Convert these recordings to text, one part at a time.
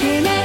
夢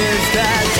is that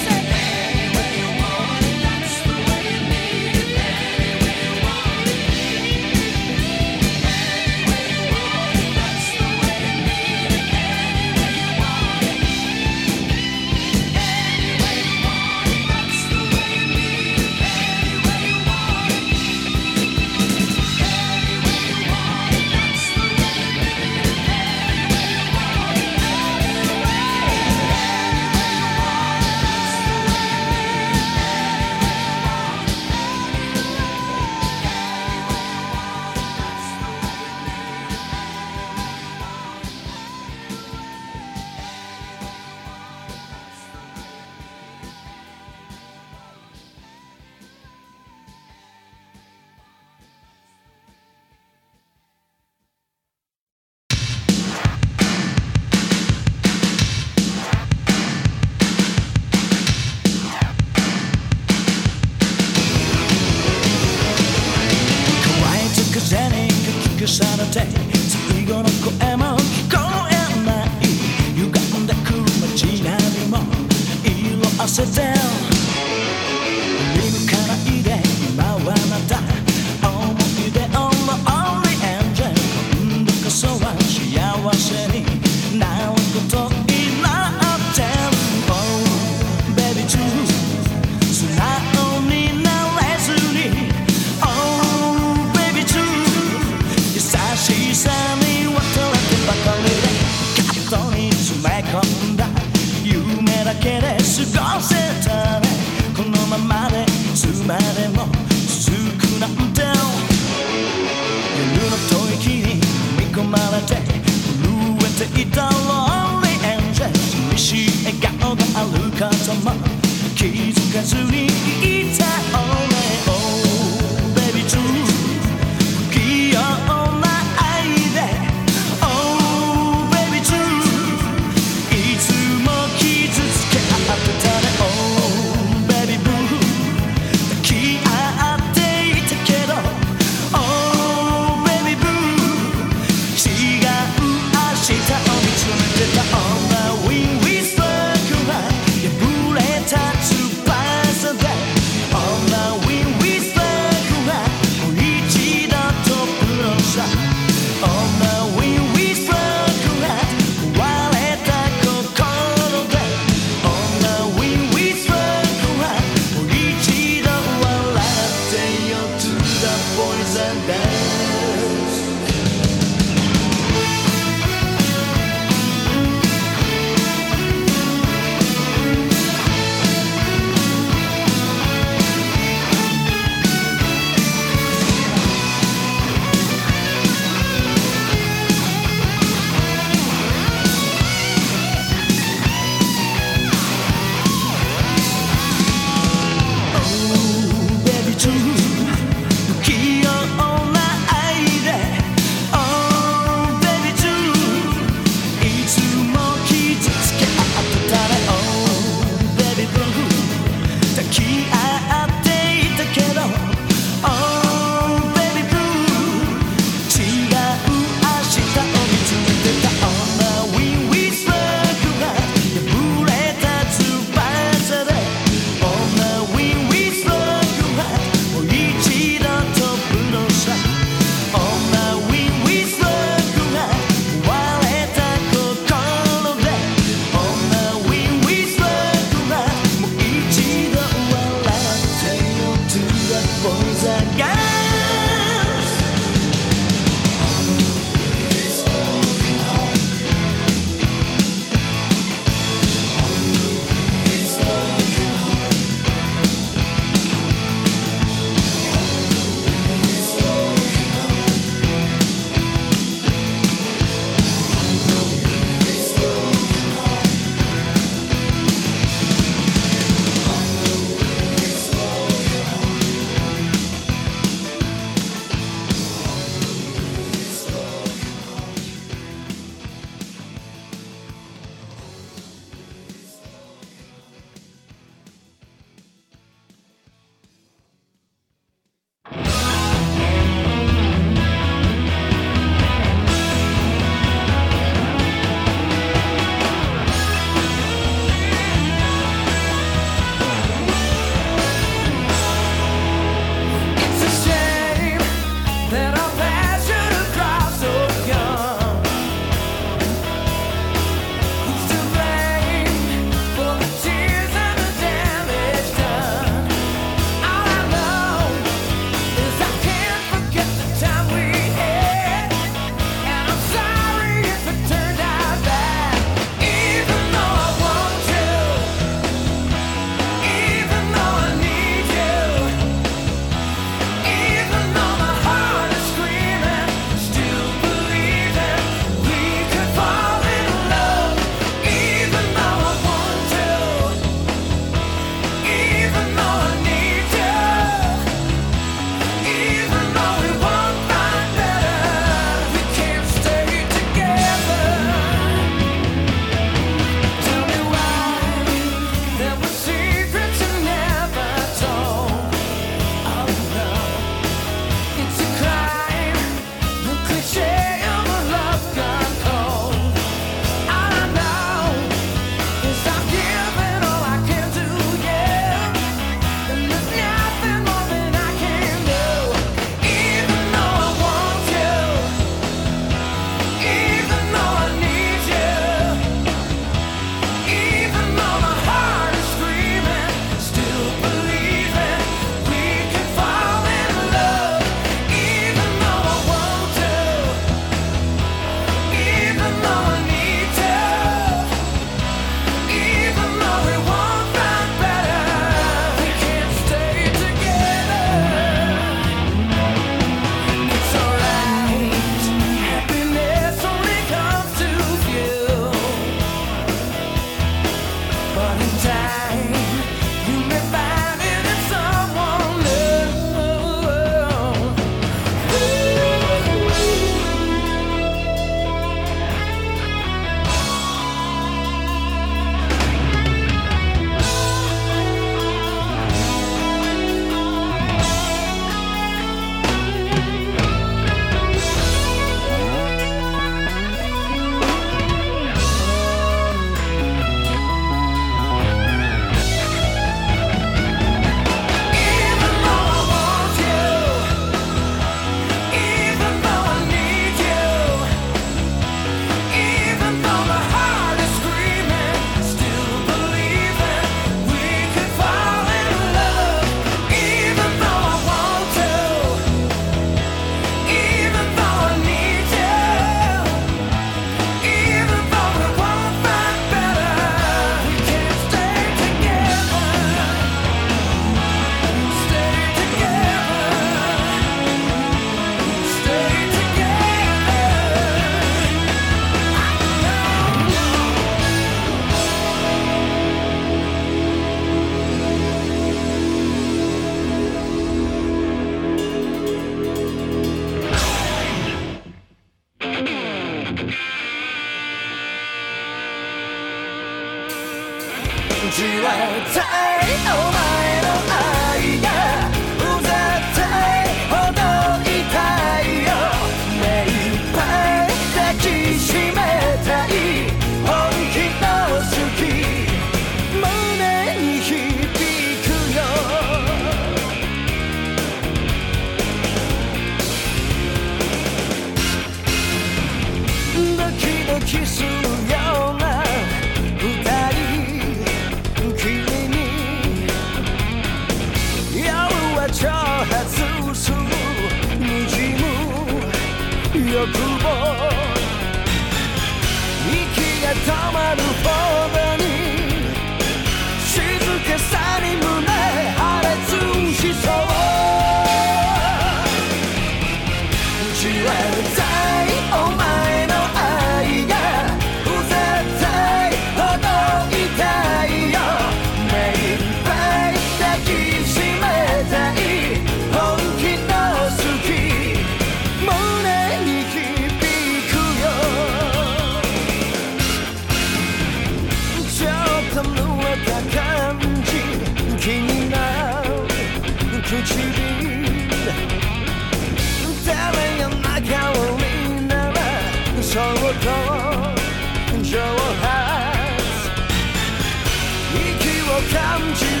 感じる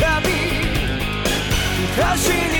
たび腰に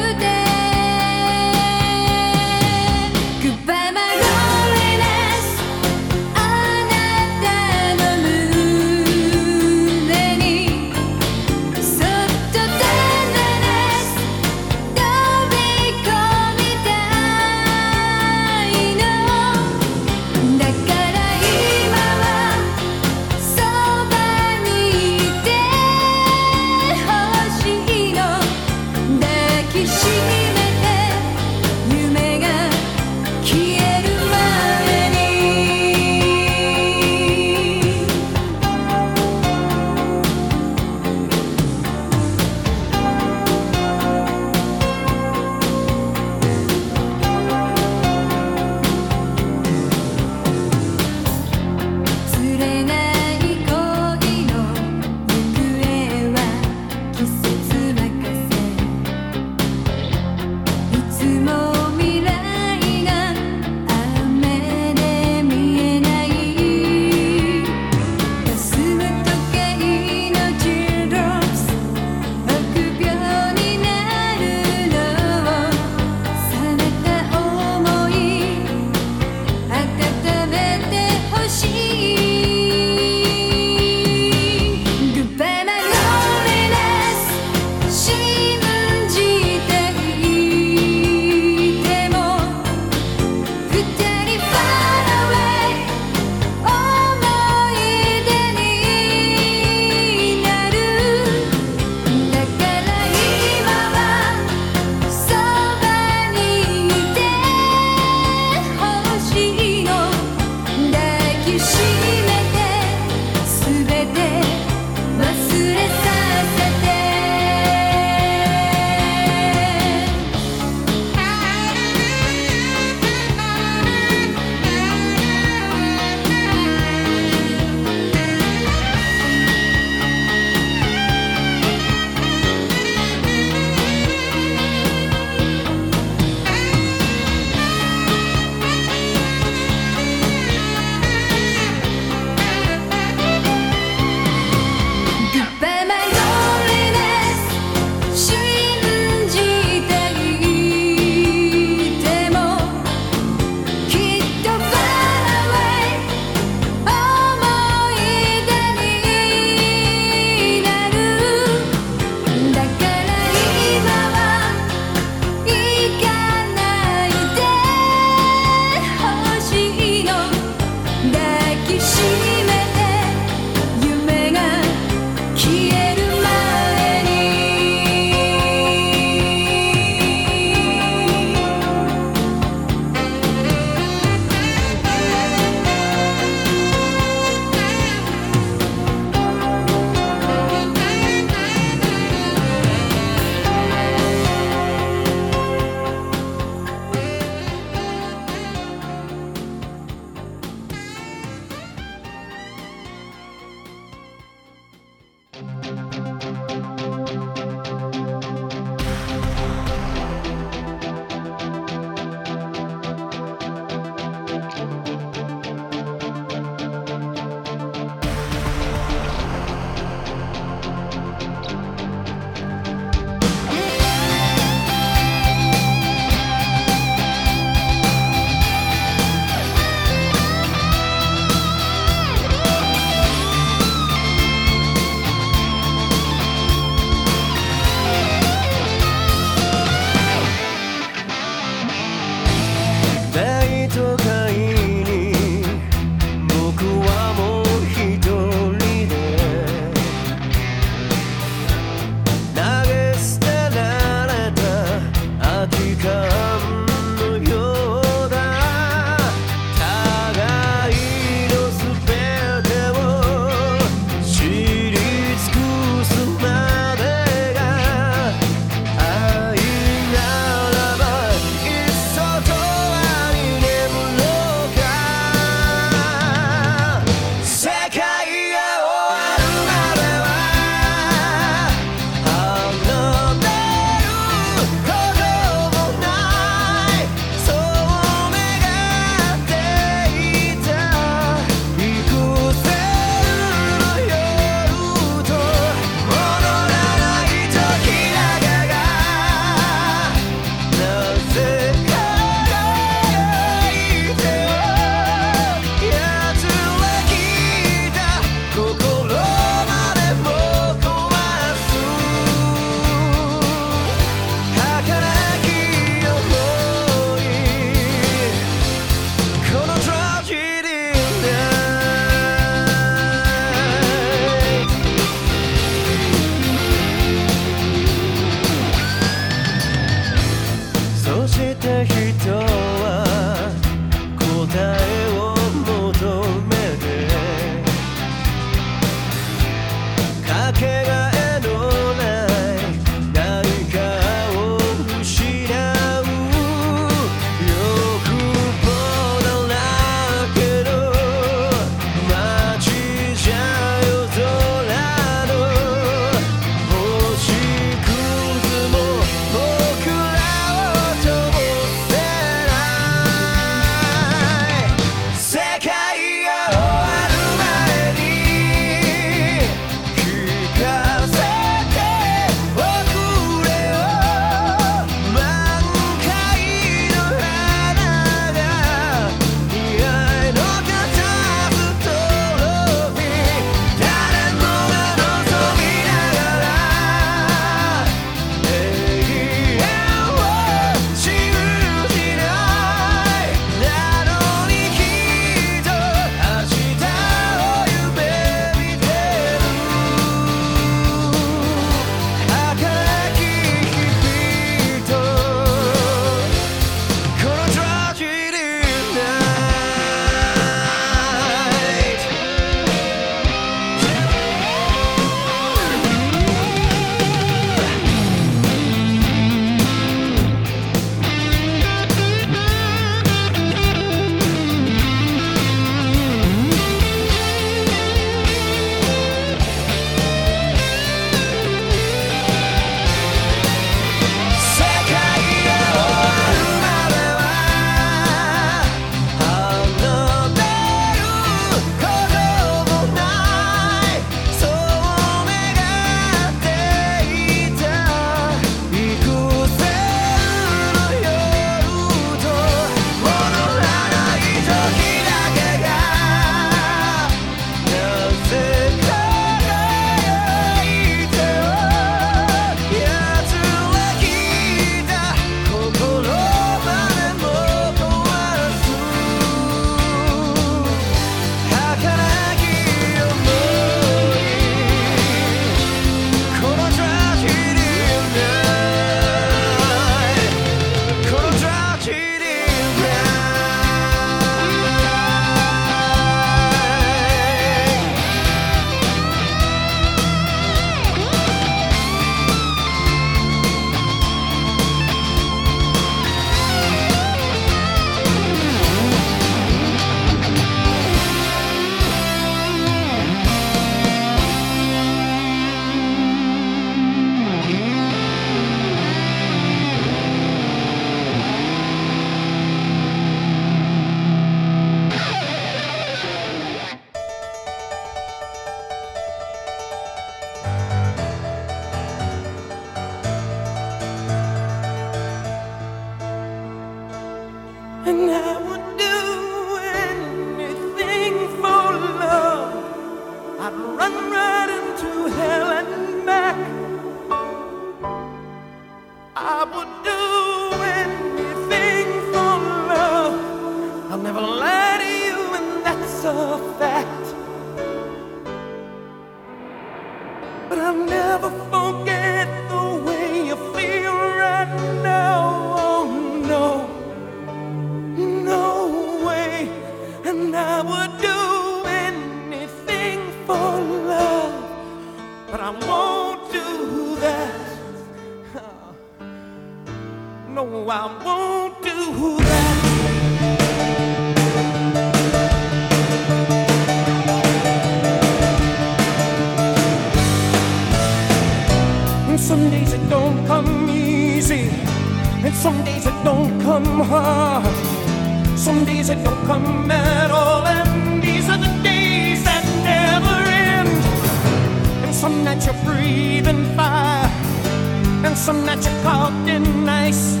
Some nights you're talking nice.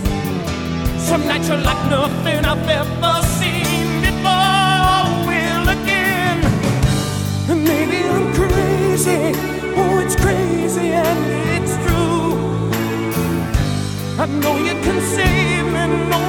Some nights you're like nothing I've ever seen before. Will again. Maybe I'm crazy. Oh, it's crazy and it's true. I know you can save me. No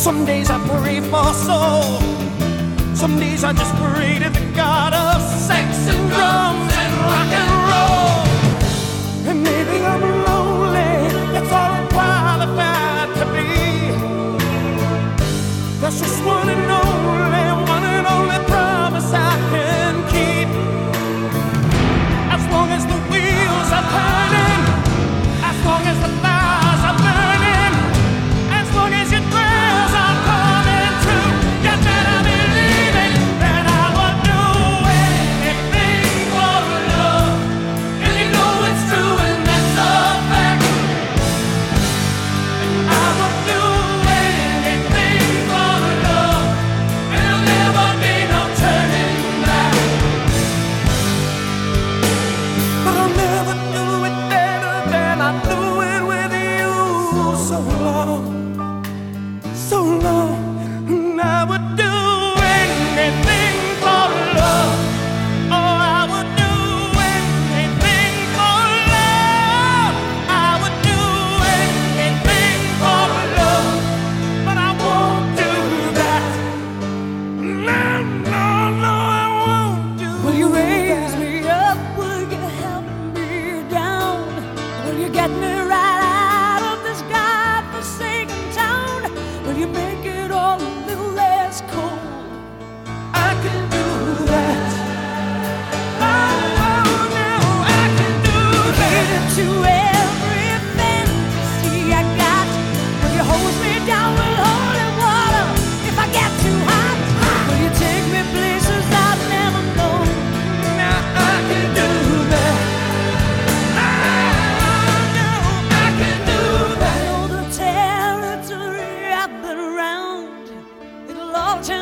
Some days I pray for soul. Some days I just pray to the God of sex and drums.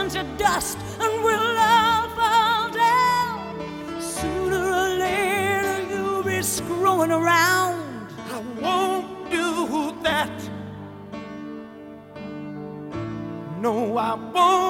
turn to dust and we'll all fall down. Sooner or later, you'll be screwing around. I won't do that. No, I won't.